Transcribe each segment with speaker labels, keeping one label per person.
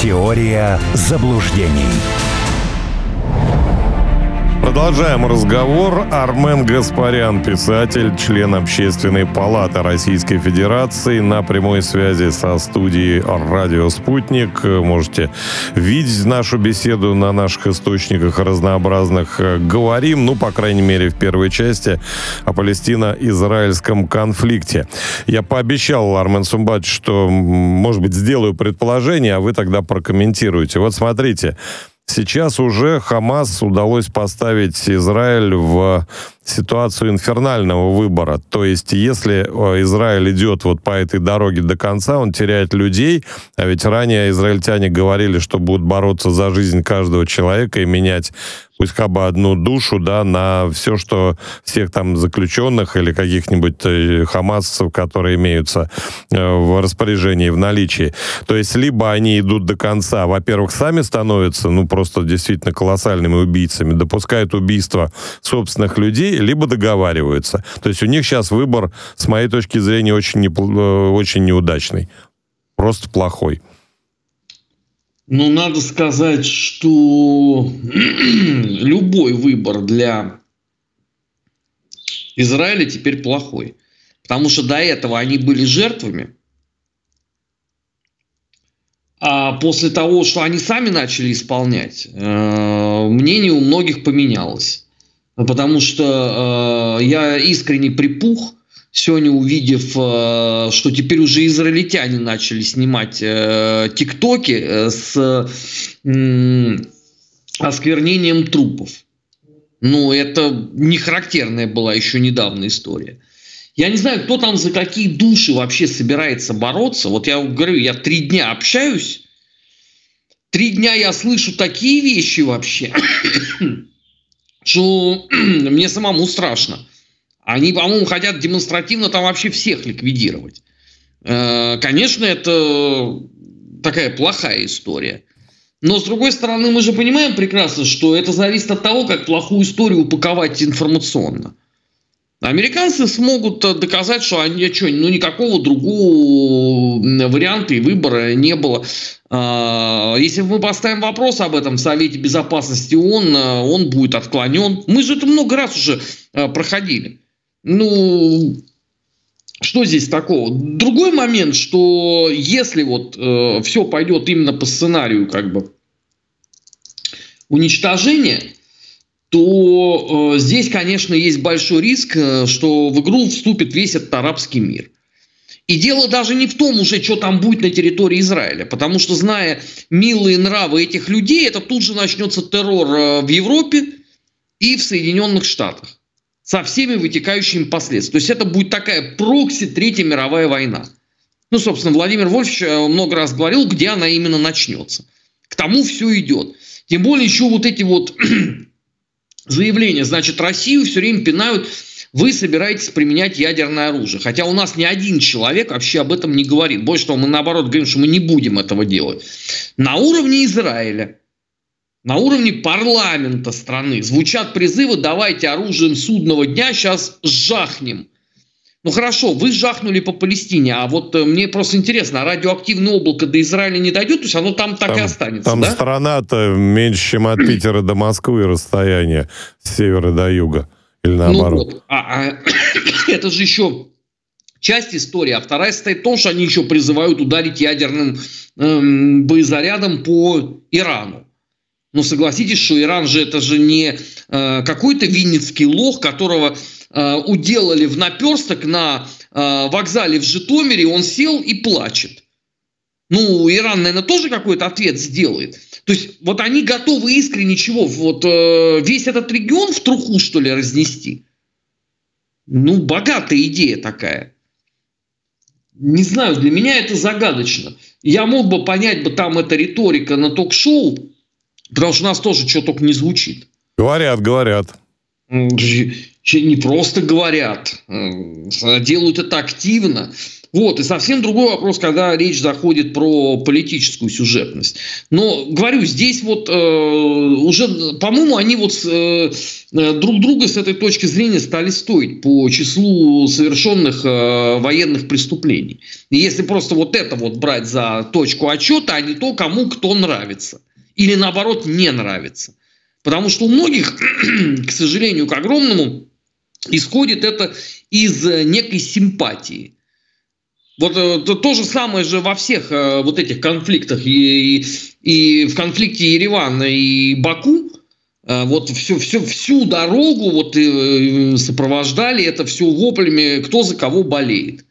Speaker 1: Теория заблуждений.
Speaker 2: Продолжаем разговор. Армен Гаспарян, писатель, член Общественной палаты Российской Федерации, на прямой связи со студией «Радио Спутник». Можете видеть нашу беседу на наших источниках разнообразных. Говорим, ну, по крайней мере, в первой части о палестино-израильском конфликте. Я пообещал, Армен Сумбач, что, может быть, сделаю предположение, а вы тогда прокомментируете. Вот смотрите, Сейчас уже Хамас удалось поставить Израиль в ситуацию инфернального выбора. То есть, если э, Израиль идет вот по этой дороге до конца, он теряет людей, а ведь ранее израильтяне говорили, что будут бороться за жизнь каждого человека и менять пусть хотя бы одну душу, да, на все, что всех там заключенных или каких-нибудь э, хамасцев, которые имеются э, в распоряжении, в наличии. То есть либо они идут до конца, во-первых, сами становятся, ну, просто действительно колоссальными убийцами, допускают убийство собственных людей, либо договариваются. То есть у них сейчас выбор, с моей точки зрения, очень, не, э, очень неудачный. Просто плохой.
Speaker 3: Ну, надо сказать, что любой выбор для Израиля теперь плохой. Потому что до этого они были жертвами. А после того, что они сами начали исполнять, э, мнение у многих поменялось. Потому что э, я искренне припух сегодня увидев, э, что теперь уже израильтяне начали снимать э, тиктоки э, с осквернением трупов. Ну, это не характерная была еще недавно история. Я не знаю, кто там за какие души вообще собирается бороться. Вот я говорю, я три дня общаюсь, три дня я слышу такие вещи вообще, что мне самому страшно. Они, по-моему, хотят демонстративно там вообще всех ликвидировать. Э, конечно, это такая плохая история. Но, с другой стороны, мы же понимаем прекрасно, что это зависит от того, как плохую историю упаковать информационно. Американцы смогут э, доказать, что они что, ну никакого другого варианта и выбора не было. А, если мы поставим вопрос об этом в Совете Безопасности ООН, э, он будет отклонен. Мы же это много раз уже проходили. Ну, что здесь такого? Другой момент, что если вот э, все пойдет именно по сценарию как бы уничтожения, то э, здесь, конечно, есть большой риск, э, что в игру вступит весь этот арабский мир. И дело даже не в том уже, что там будет на территории Израиля, потому что, зная милые нравы этих людей, это тут же начнется террор э, в Европе и в Соединенных Штатах со всеми вытекающими последствиями. То есть это будет такая прокси Третья мировая война. Ну, собственно, Владимир Вольфович э, много раз говорил, где она именно начнется. К тому все идет. Тем более еще вот эти вот заявления, значит, Россию все время пинают, вы собираетесь применять ядерное оружие. Хотя у нас ни один человек вообще об этом не говорит. Больше того, мы наоборот говорим, что мы не будем этого делать. На уровне Израиля на уровне парламента страны звучат призывы «давайте оружием судного дня сейчас жахнем». Ну хорошо, вы жахнули по Палестине, а вот э, мне просто интересно, а радиоактивное облако до Израиля не дойдет, то есть оно там так там, и останется,
Speaker 2: Там
Speaker 3: да?
Speaker 2: страна-то меньше, чем от Питера до Москвы расстояние с севера до юга, или наоборот. Ну вот, а,
Speaker 3: а, это же еще часть истории, а вторая состоит в том, что они еще призывают ударить ядерным эм, боезарядом по Ирану. Ну, согласитесь, что Иран же это же не э, какой-то винницкий лох, которого э, уделали в наперсток на э, вокзале в Житомире, он сел и плачет. Ну, Иран, наверное, тоже какой-то ответ сделает. То есть вот они готовы искренне чего? Вот э, весь этот регион в труху, что ли, разнести? Ну, богатая идея такая. Не знаю, для меня это загадочно. Я мог бы понять бы там эта риторика на ток-шоу, Потому что у нас тоже что только не звучит.
Speaker 2: Говорят, говорят.
Speaker 3: Не просто говорят, а делают это активно. Вот, и совсем другой вопрос, когда речь заходит про политическую сюжетность. Но, говорю, здесь вот э, уже, по-моему, они вот э, друг друга с этой точки зрения стали стоить по числу совершенных э, военных преступлений. И если просто вот это вот брать за точку отчета, а не то, кому кто нравится. Или наоборот, не нравится. Потому что у многих, к сожалению, к огромному, исходит это из некой симпатии – вот э, то, то же самое же во всех э, вот этих конфликтах и, и в конфликте Еревана и Баку. Э, вот всю, всю, всю дорогу вот э, сопровождали это все воплями, кто за кого болеет.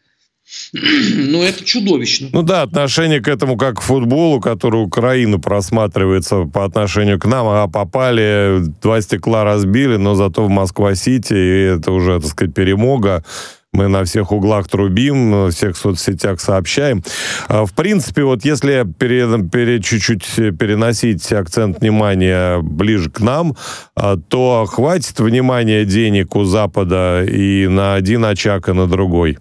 Speaker 3: Ну, это чудовищно.
Speaker 2: Ну да, отношение к этому как к футболу, который Украина просматривается по отношению к нам, а попали, два стекла разбили, но зато в Москва-Сити, и это уже, так сказать, перемога мы на всех углах трубим, на всех соцсетях сообщаем. А, в принципе, вот если пере, пере, чуть-чуть переносить акцент внимания ближе к нам, а, то хватит внимания денег у Запада и на один очаг, и на другой.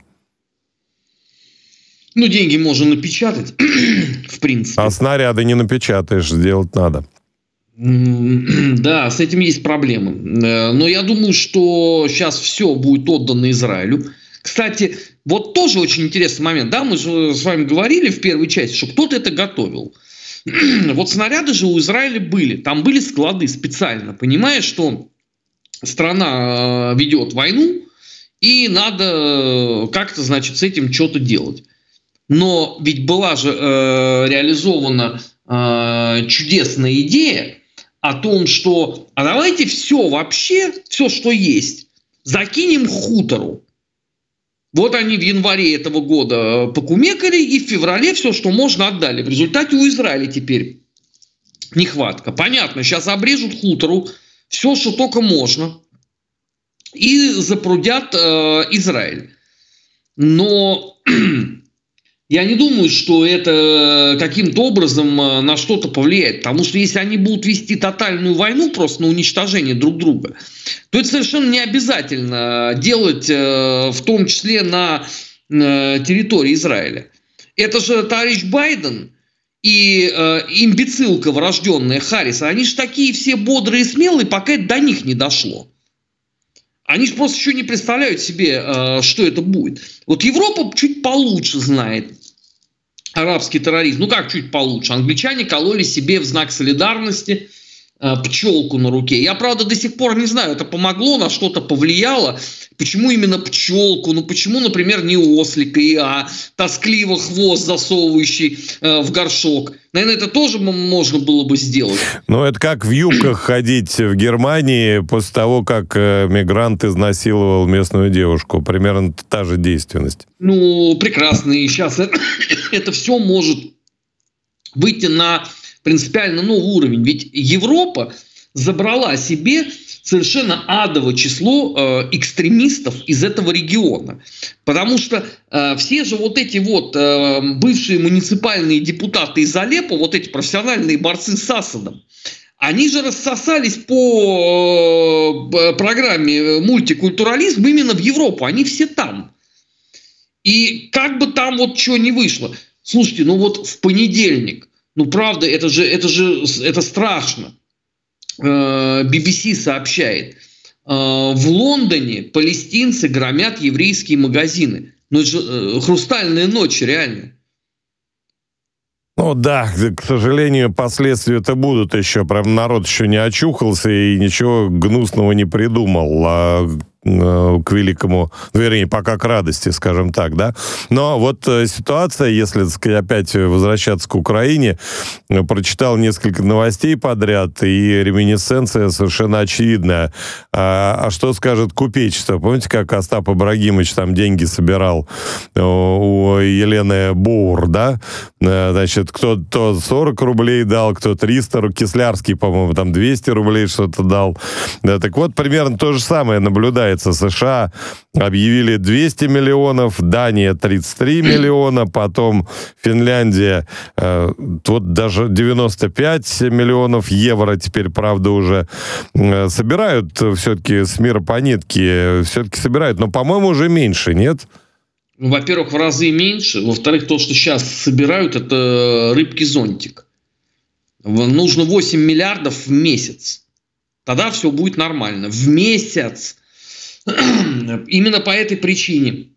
Speaker 3: Ну, деньги можно напечатать, в принципе.
Speaker 2: А снаряды не напечатаешь, сделать надо.
Speaker 3: Да, с этим есть проблемы. Э, но я думаю, что сейчас все будет отдано Израилю. Кстати, вот тоже очень интересный момент. Да, мы же с вами говорили в первой части, что кто-то это готовил. Вот снаряды же у Израиля были. Там были склады специально. Понимаешь, что страна э, ведет войну, и надо как-то, значит, с этим что-то делать. Но ведь была же э, реализована э, чудесная идея о том, что а давайте все вообще, все, что есть, закинем хутору. Вот они в январе этого года э, покумекали, и в феврале все, что можно, отдали. В результате у Израиля теперь нехватка. Понятно, сейчас обрежут хутору все, что только можно, и запрудят э, Израиль. Но я не думаю, что это каким-то образом э, на что-то повлияет. Потому что если они будут вести тотальную войну просто на уничтожение друг друга, то это совершенно не обязательно делать э, в том числе на э, территории Израиля. Это же товарищ Байден и имбецилка врожденная Харриса, они же такие все бодрые и смелые, пока это до них не дошло. Они же просто еще не представляют себе, что это будет. Вот Европа чуть получше знает арабский терроризм. Ну как чуть получше? Англичане кололи себе в знак солидарности пчелку на руке. Я, правда, до сих пор не знаю, это помогло, на что-то повлияло. Почему именно пчелку? Ну почему, например, не ослика, а тоскливо хвост засовывающий э, в горшок? Наверное, это тоже можно было бы сделать.
Speaker 2: Ну, это как в юбках ходить в Германии после того, как э, мигрант изнасиловал местную девушку. Примерно та же действенность.
Speaker 3: Ну, прекрасно. И сейчас это, это все может выйти на принципиально новый уровень. Ведь Европа забрала себе совершенно адово число э, экстремистов из этого региона. Потому что э, все же вот эти вот э, бывшие муниципальные депутаты из Алеппо, вот эти профессиональные борцы с Асадом, они же рассосались по э, программе мультикультурализм именно в Европу. Они все там. И как бы там вот что не вышло. Слушайте, ну вот в понедельник, ну правда, это же, это же это страшно. BBC э, сообщает, э, в Лондоне палестинцы громят еврейские магазины. Ну, это же э, хрустальная ночь, реально.
Speaker 2: Ну да, к сожалению, последствия это будут еще. Прям народ еще не очухался и ничего гнусного не придумал. А к великому, ну, вернее, пока к радости, скажем так, да. Но вот э, ситуация, если, опять возвращаться к Украине, э, прочитал несколько новостей подряд, и реминесценция совершенно очевидная. А, а что скажет купечество? Помните, как Остап Ибрагимович там деньги собирал у Елены Боур, да? Значит, кто-то 40 рублей дал, кто 300, Кислярский, по-моему, там 200 рублей что-то дал. Да, так вот, примерно то же самое наблюдается касается США, объявили 200 миллионов, Дания 33 миллиона, потом Финляндия, э, вот даже 95 миллионов евро теперь, правда, уже э, собирают все-таки с мира по нитке, все-таки собирают, но, по-моему, уже меньше, нет?
Speaker 3: во-первых, в разы меньше. Во-вторых, то, что сейчас собирают, это рыбки-зонтик. Нужно 8 миллиардов в месяц. Тогда все будет нормально. В месяц. Именно по этой причине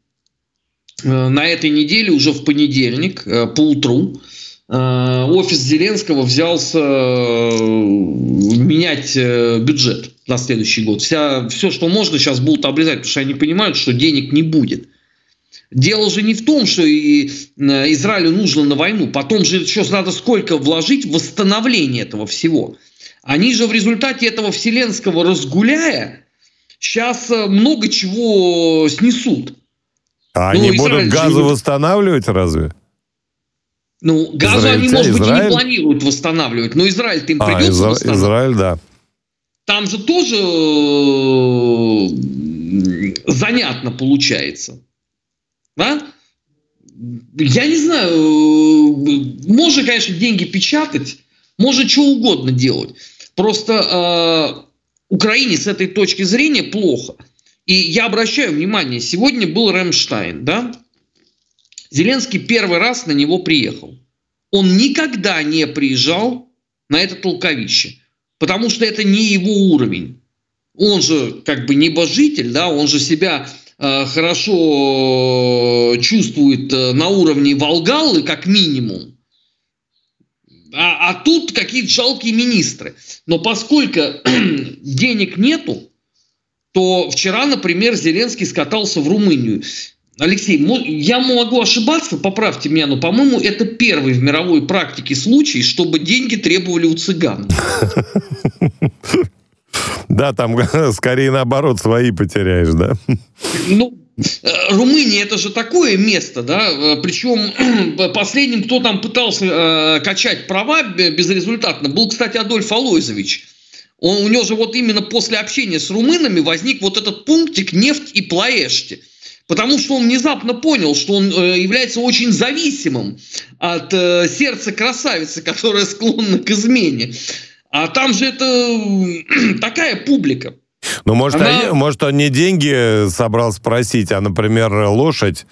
Speaker 3: э, на этой неделе, уже в понедельник, э, по утру, э, офис Зеленского взялся менять бюджет на следующий год. Вся, все, что можно, сейчас будут обрезать, потому что они понимают, что денег не будет. Дело же не в том, что и Израилю нужно на войну. Потом же еще надо сколько вложить в восстановление этого всего. Они же в результате этого вселенского разгуляя сейчас э, много чего снесут.
Speaker 2: А ну, они Израиль будут газу же... восстанавливать разве?
Speaker 3: Ну, газу они, может быть, Израиль? и не планируют восстанавливать, но Израиль-то им а, придется Изра... восстанавливать.
Speaker 2: Израиль, да.
Speaker 3: Там же тоже э, занятно получается. Да? Я не знаю, э, можно, конечно, деньги печатать, можно что угодно делать. Просто Украине с этой точки зрения плохо. И я обращаю внимание, сегодня был Ремштайн, да? Зеленский первый раз на него приехал. Он никогда не приезжал на это толковище, потому что это не его уровень. Он же как бы небожитель, да, он же себя э, хорошо чувствует э, на уровне Волгалы как минимум. А, а тут какие-то жалкие министры. Но поскольку денег нету, то вчера, например, Зеленский скатался в Румынию. Алексей, я могу ошибаться, поправьте меня, но, по-моему, это первый в мировой практике случай, чтобы деньги требовали у цыган.
Speaker 2: Да, там скорее наоборот свои потеряешь, да?
Speaker 3: Ну, Румыния это же такое место, да, э, причем последним, кто там пытался э, качать права безрезультатно, был, кстати, Адольф Алойзович. Он, у него же вот именно после общения с румынами возник вот этот пунктик нефть и плаэшти. Потому что он внезапно понял, что он является очень зависимым от сердца красавицы, которая склонна к измене. А там же это такая публика.
Speaker 2: Ну, может, Она... они, может, он не деньги собрал спросить, а, например, лошадь,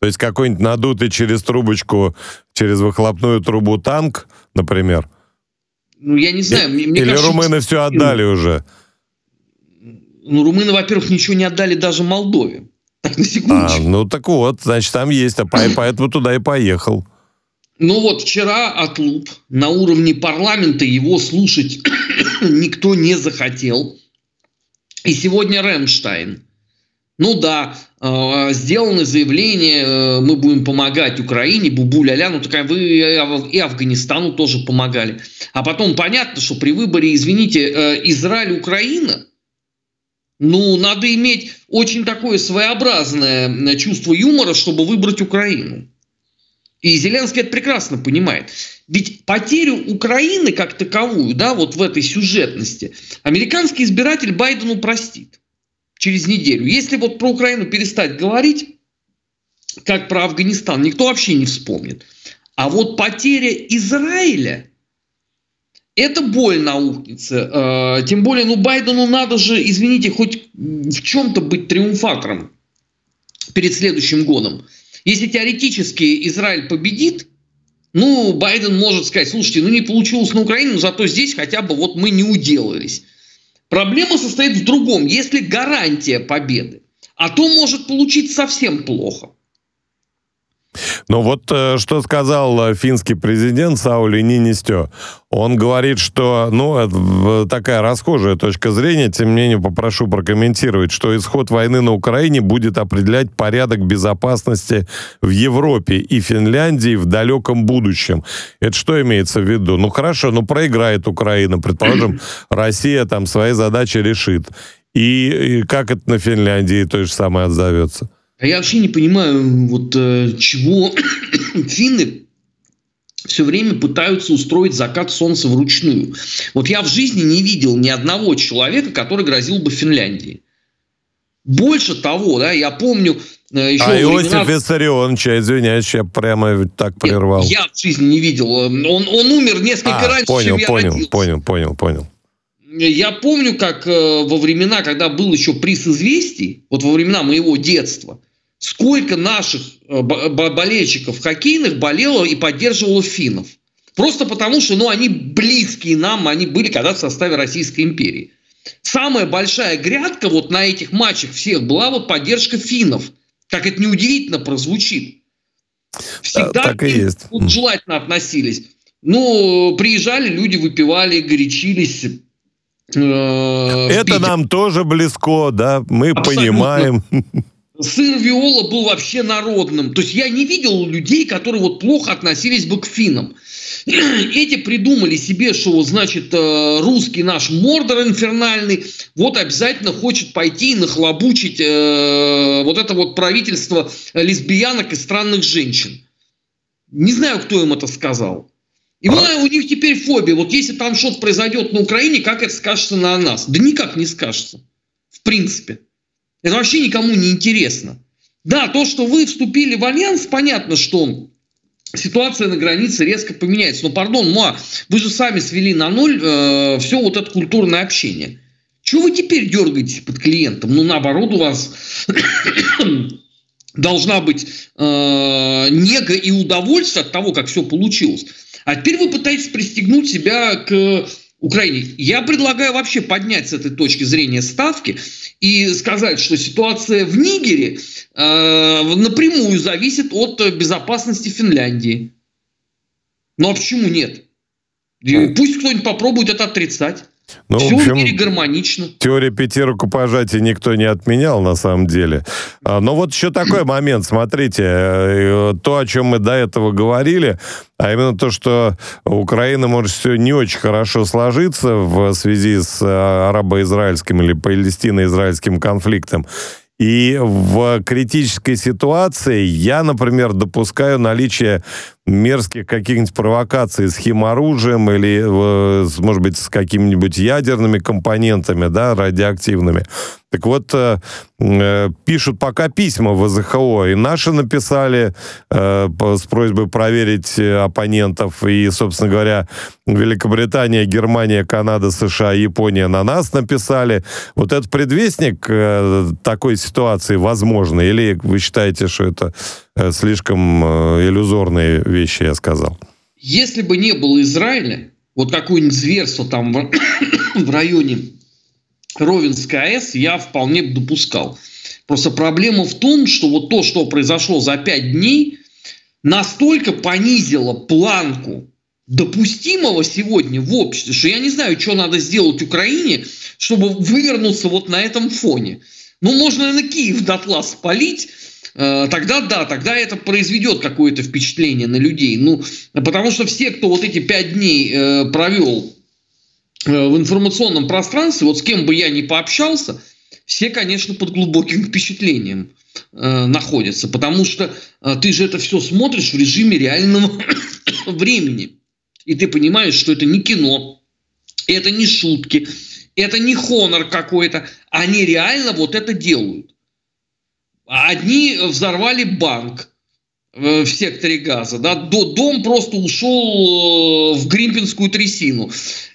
Speaker 2: то есть какой-нибудь надутый через трубочку, через выхлопную трубу танк, например.
Speaker 3: Ну, я не знаю. Мне,
Speaker 2: мне Или кажется, румыны все отдали уже?
Speaker 3: Ну, румыны, во-первых, ничего не отдали даже Молдове. Так, на секундочку.
Speaker 2: А, ну, так вот, значит, там есть, а поэтому туда и поехал.
Speaker 3: Ну вот вчера от Луп на уровне парламента его слушать никто не захотел. И сегодня Ремштайн. Ну да, э, сделаны заявления, э, мы будем помогать Украине, бубу-ля-ля, ну такая вы и Афганистану тоже помогали. А потом понятно, что при выборе, извините, э, Израиль-Украина, ну, надо иметь очень такое своеобразное чувство юмора, чтобы выбрать Украину. И Зеленский это прекрасно понимает. Ведь потерю Украины как таковую, да, вот в этой сюжетности, американский избиратель Байдену простит через неделю. Если вот про Украину перестать говорить, как про Афганистан, никто вообще не вспомнит. А вот потеря Израиля, это боль наукнется. Тем более, ну, Байдену надо же, извините, хоть в чем-то быть триумфатором перед следующим годом. Если теоретически Израиль победит, ну, Байден может сказать, слушайте, ну не получилось на Украине, но зато здесь хотя бы вот мы не уделались. Проблема состоит в другом. Если гарантия победы, а то может получиться совсем плохо.
Speaker 2: Ну вот э, что сказал э, финский президент Саули Нинистё. Он говорит, что, ну, такая расхожая точка зрения, тем не менее попрошу прокомментировать, что исход войны на Украине будет определять порядок безопасности в Европе и Финляндии в далеком будущем. Это что имеется в виду? Ну хорошо, ну проиграет Украина, предположим, Россия там свои задачи решит. И, и как это на Финляндии то же самое отзовется?
Speaker 3: А я вообще не понимаю, вот э, чего финны все время пытаются устроить закат солнца вручную. Вот я в жизни не видел ни одного человека, который грозил бы Финляндии. Больше того, да, я помню
Speaker 2: э, еще а Иосиф времена... Виссарионович, извиняюсь, я прямо так прервал.
Speaker 3: Нет, я в жизни не видел. Он, он умер несколько а, раньше,
Speaker 2: понял,
Speaker 3: чем
Speaker 2: я понял,
Speaker 3: родился.
Speaker 2: Понял, понял, понял.
Speaker 3: Я помню, как э, во времена, когда был еще приз известий, вот во времена моего детства, сколько наших болельщиков хоккейных болело и поддерживало финнов. Просто потому, что ну, они близкие нам, они были когда в составе Российской империи. Самая большая грядка вот на этих матчах всех была вот поддержка финнов. Как это неудивительно прозвучит. Всегда да, так и есть. Вот, желательно относились. Ну, приезжали люди, выпивали, горячились.
Speaker 2: Э, это нам тоже близко, да, мы Абсолютно. понимаем.
Speaker 3: Сыр Виола был вообще народным. То есть я не видел людей, которые вот плохо относились бы к финнам. Эти придумали себе, что, значит, э, русский наш мордор инфернальный, вот обязательно хочет пойти и нахлобучить э, вот это вот правительство лесбиянок и странных женщин. Не знаю, кто им это сказал. И вот у них теперь фобия. Вот если там что-то произойдет на Украине, как это скажется на нас? Да никак не скажется. В принципе. Это вообще никому не интересно. Да, то, что вы вступили в альянс, понятно, что ситуация на границе резко поменяется. Но, пардон, Муа, вы же сами свели на ноль э, все вот это культурное общение. Чего вы теперь дергаетесь под клиентом? Ну, наоборот, у вас должна быть э, нега и удовольствие от того, как все получилось. А теперь вы пытаетесь пристегнуть себя к Украине. Я предлагаю вообще поднять с этой точки зрения ставки и сказать, что ситуация в Нигере э, напрямую зависит от безопасности Финляндии. Ну а почему нет? И пусть кто-нибудь попробует это отрицать.
Speaker 2: Ну, Все в, общем, в мире гармонично. Теория пяти рукопожатий никто не отменял, на самом деле. А, но вот еще такой момент, смотрите, э, то, о чем мы до этого говорили, а именно то, что Украина может все не очень хорошо сложиться в связи с э, арабо-израильским или палестино-израильским конфликтом. И в критической ситуации я, например, допускаю наличие мерзких каких-нибудь провокаций с химоружием или, э, может быть, с какими-нибудь ядерными компонентами, да, радиоактивными. Так вот, э, э, пишут пока письма в ВЗХО, и наши написали э, с просьбой проверить оппонентов, и, собственно говоря, Великобритания, Германия, Канада, США, Япония на нас написали. Вот этот предвестник э, такой ситуации возможно, или вы считаете, что это э, слишком э, иллюзорные вещи я сказал?
Speaker 3: Если бы не было Израиля, вот какое-нибудь зверство там в, в районе Ровенской АЭС я вполне допускал. Просто проблема в том, что вот то, что произошло за пять дней, настолько понизило планку допустимого сегодня в обществе, что я не знаю, что надо сделать Украине, чтобы вывернуться вот на этом фоне. Ну, можно на Киев дотла спалить, э, тогда да, тогда это произведет какое-то впечатление на людей. Ну, потому что все, кто вот эти пять дней э, провел Э, в информационном пространстве, вот с кем бы я ни пообщался, все, конечно, под глубоким впечатлением э, находятся, потому что э, ты же это все смотришь в режиме реального времени, и ты понимаешь, что это не кино, это не шутки, это не хонор какой-то, они реально вот это делают. Одни взорвали банк, э, в секторе газа. Да? Дом просто ушел э, в Гримпинскую трясину.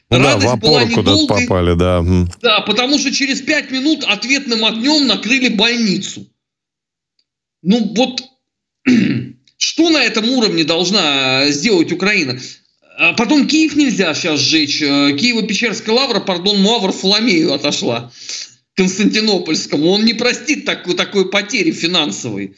Speaker 2: Ну да, в опору куда-то попали, да.
Speaker 3: Да, потому что через пять минут ответным огнем накрыли больницу. Ну вот, что на этом уровне должна сделать Украина? А потом Киев нельзя сейчас сжечь. Э, Киево-Печерская лавра, пардон, Мавр Фоломею отошла. Константинопольскому. Он не простит такой, такой потери финансовой.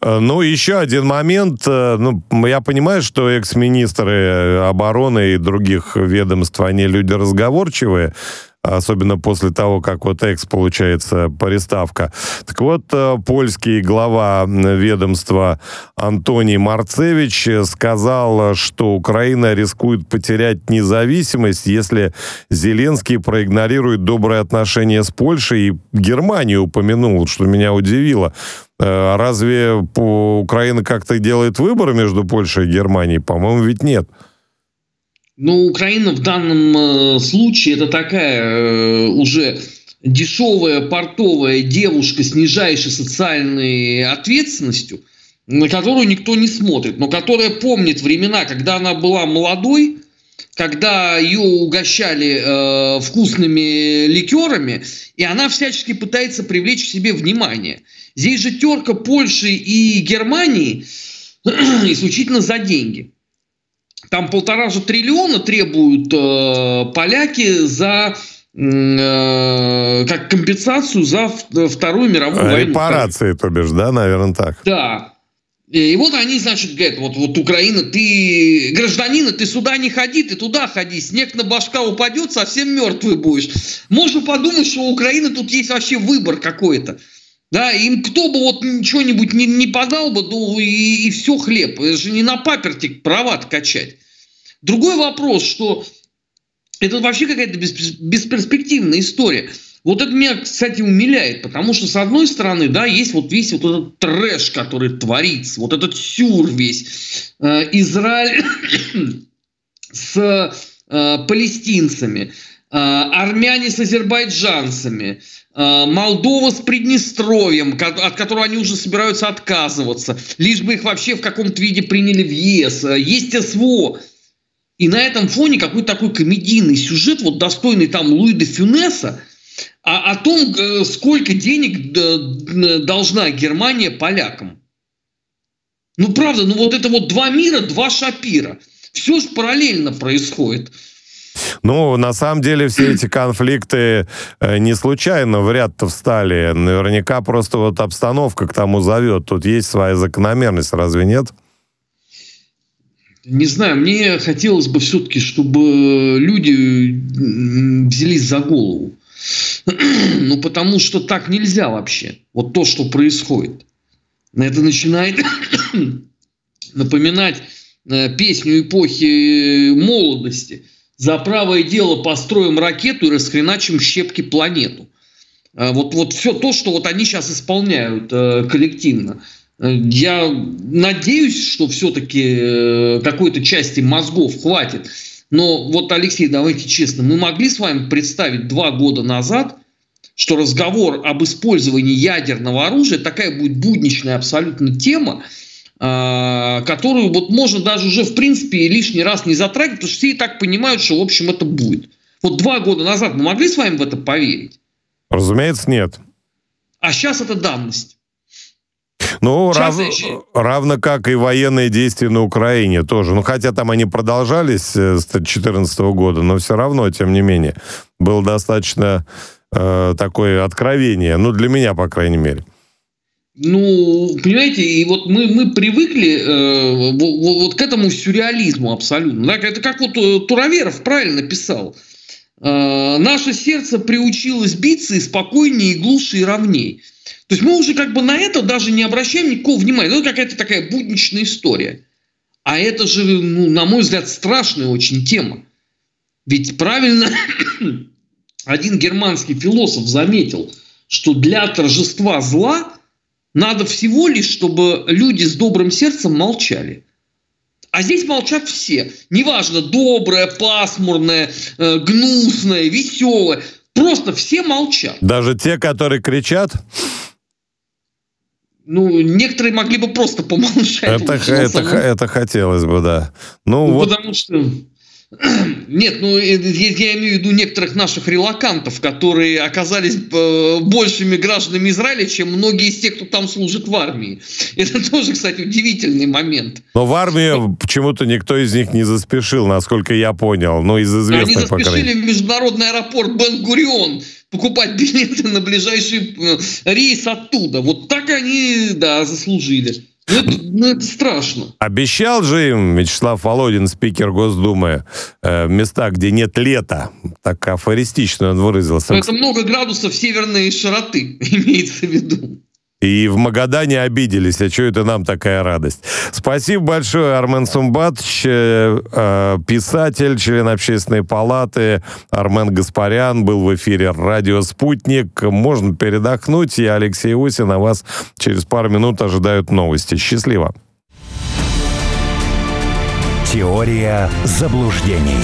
Speaker 2: Э, ну, еще один момент. Э, ну, я понимаю, что экс-министры обороны и других ведомств, они люди разговорчивые, особенно после того, как вот экс получается переставка. Так вот, э, польский глава ведомства Антоний Марцевич сказал, что Украина рискует потерять независимость, если Зеленский проигнорирует добрые отношения с Польшей и Германию упомянул, что меня удивило. Э, разве Украина как-то делает выбор между Польшей и Германией? По-моему, ведь нет.
Speaker 3: Ну, Украина в данном э, случае это такая э, уже дешевая портовая девушка с нижайшей социальной ответственностью, на которую никто не смотрит, но которая помнит времена, когда она была молодой, когда ее угощали э, вкусными ликерами, и она всячески пытается привлечь к себе внимание. Здесь же терка Польши и Германии исключительно за деньги. Там полтора же триллиона требуют э, поляки за э, как компенсацию за Вторую мировую
Speaker 2: войну. Репарации, то бишь, да, наверное, так.
Speaker 3: Да. И вот они, значит, говорят, вот, вот Украина, ты, гражданина, ты сюда не ходи, ты туда ходи, снег на башка упадет, совсем мертвый будешь. Можно подумать, что у Украины тут есть вообще выбор какой-то. Да, им кто бы вот ничего-нибудь не, не подал бы, ну и, и все хлеб. Это же не на паперти права качать. Другой вопрос, что это вообще какая-то бесперспективная история. Вот это меня, кстати, умиляет, потому что, с одной стороны, да, есть вот весь вот этот трэш, который творится, вот этот сюр весь. Э, Израиль с э, палестинцами, э, армяне с азербайджанцами, Молдова с Приднестровьем, от которого они уже собираются отказываться, лишь бы их вообще в каком-то виде приняли в ЕС. Есть СВО. И на этом фоне какой-то такой комедийный сюжет, вот достойный там Луи де Фюнеса – а о том, э, сколько денег должна Германия полякам. Ну, правда, ну вот это вот два мира, два шапира. Все же параллельно происходит.
Speaker 2: Ну, на самом деле, все эти конфликты э, не случайно в ряд-то встали. Наверняка просто вот обстановка к тому зовет. Тут есть своя закономерность, разве нет?
Speaker 3: Не знаю, мне хотелось бы все-таки, чтобы люди взялись за голову. Ну, потому что так нельзя вообще. Вот то, что происходит. Это начинает напоминать э, песню эпохи молодости. За правое дело построим ракету и расхреначим щепки планету. Э, вот, вот все то, что вот они сейчас исполняют э, коллективно. Я надеюсь, что все-таки какой-то части мозгов хватит но вот, Алексей, давайте честно, мы могли с вами представить два года назад, что разговор об использовании ядерного оружия такая будет будничная абсолютно тема, а, которую вот можно даже уже в принципе лишний раз не затрагивать, потому что все и так понимают, что в общем это будет. Вот два года назад мы могли с вами в это поверить?
Speaker 2: Разумеется, нет.
Speaker 3: А сейчас это данность.
Speaker 2: Ну, рав... равно как и военные действия на Украине тоже. Ну, хотя там они продолжались э, с 2014 года, но все равно, тем не менее, было достаточно э, такое откровение. Ну, для меня, по крайней мере.
Speaker 3: Ну, понимаете, и вот мы, мы привыкли э, вот, вот к этому сюрреализму абсолютно. Да? Это как вот э, Тураверов правильно писал. Э, наше сердце приучилось биться и спокойнее, и глуше, и ровней. То есть мы уже как бы на это даже не обращаем никакого внимания. Это какая-то такая будничная история. А это же, ну, на мой взгляд, страшная очень тема. Ведь правильно один германский философ заметил, что для торжества зла надо всего лишь, чтобы люди с добрым сердцем молчали. А здесь молчат все. Неважно, доброе, пасмурное, э, гнусное, веселое. Просто все молчат.
Speaker 2: Даже те, которые кричат?
Speaker 3: Ну, некоторые могли бы просто помолчать.
Speaker 2: Это, это, это хотелось бы, да.
Speaker 3: Ну, ну вот... Потому что нет, ну я имею в виду некоторых наших релакантов, которые оказались э, большими гражданами Израиля, чем многие из тех, кто там служит в армии. Это тоже, кстати, удивительный момент.
Speaker 2: Но в армию почему-то никто из них не заспешил, насколько я понял. Ну, из известных,
Speaker 3: Они заспешили в международный аэропорт Бен-Гурион покупать билеты на ближайший э, рейс оттуда. Вот так они, да, заслужили. Ну это, ну, это страшно.
Speaker 2: Обещал же им Вячеслав Володин, спикер Госдумы, э, места, где нет лета. Так афористично он выразился.
Speaker 3: Это много градусов северной широты, имеется в виду.
Speaker 2: И в Магадане обиделись, а что это нам такая радость. Спасибо большое, Армен Сумбатович, э, э, писатель, член общественной палаты. Армен Гаспарян был в эфире «Радио Спутник». Можно передохнуть. Я Алексей Усин, а вас через пару минут ожидают новости. Счастливо.
Speaker 1: Теория заблуждений.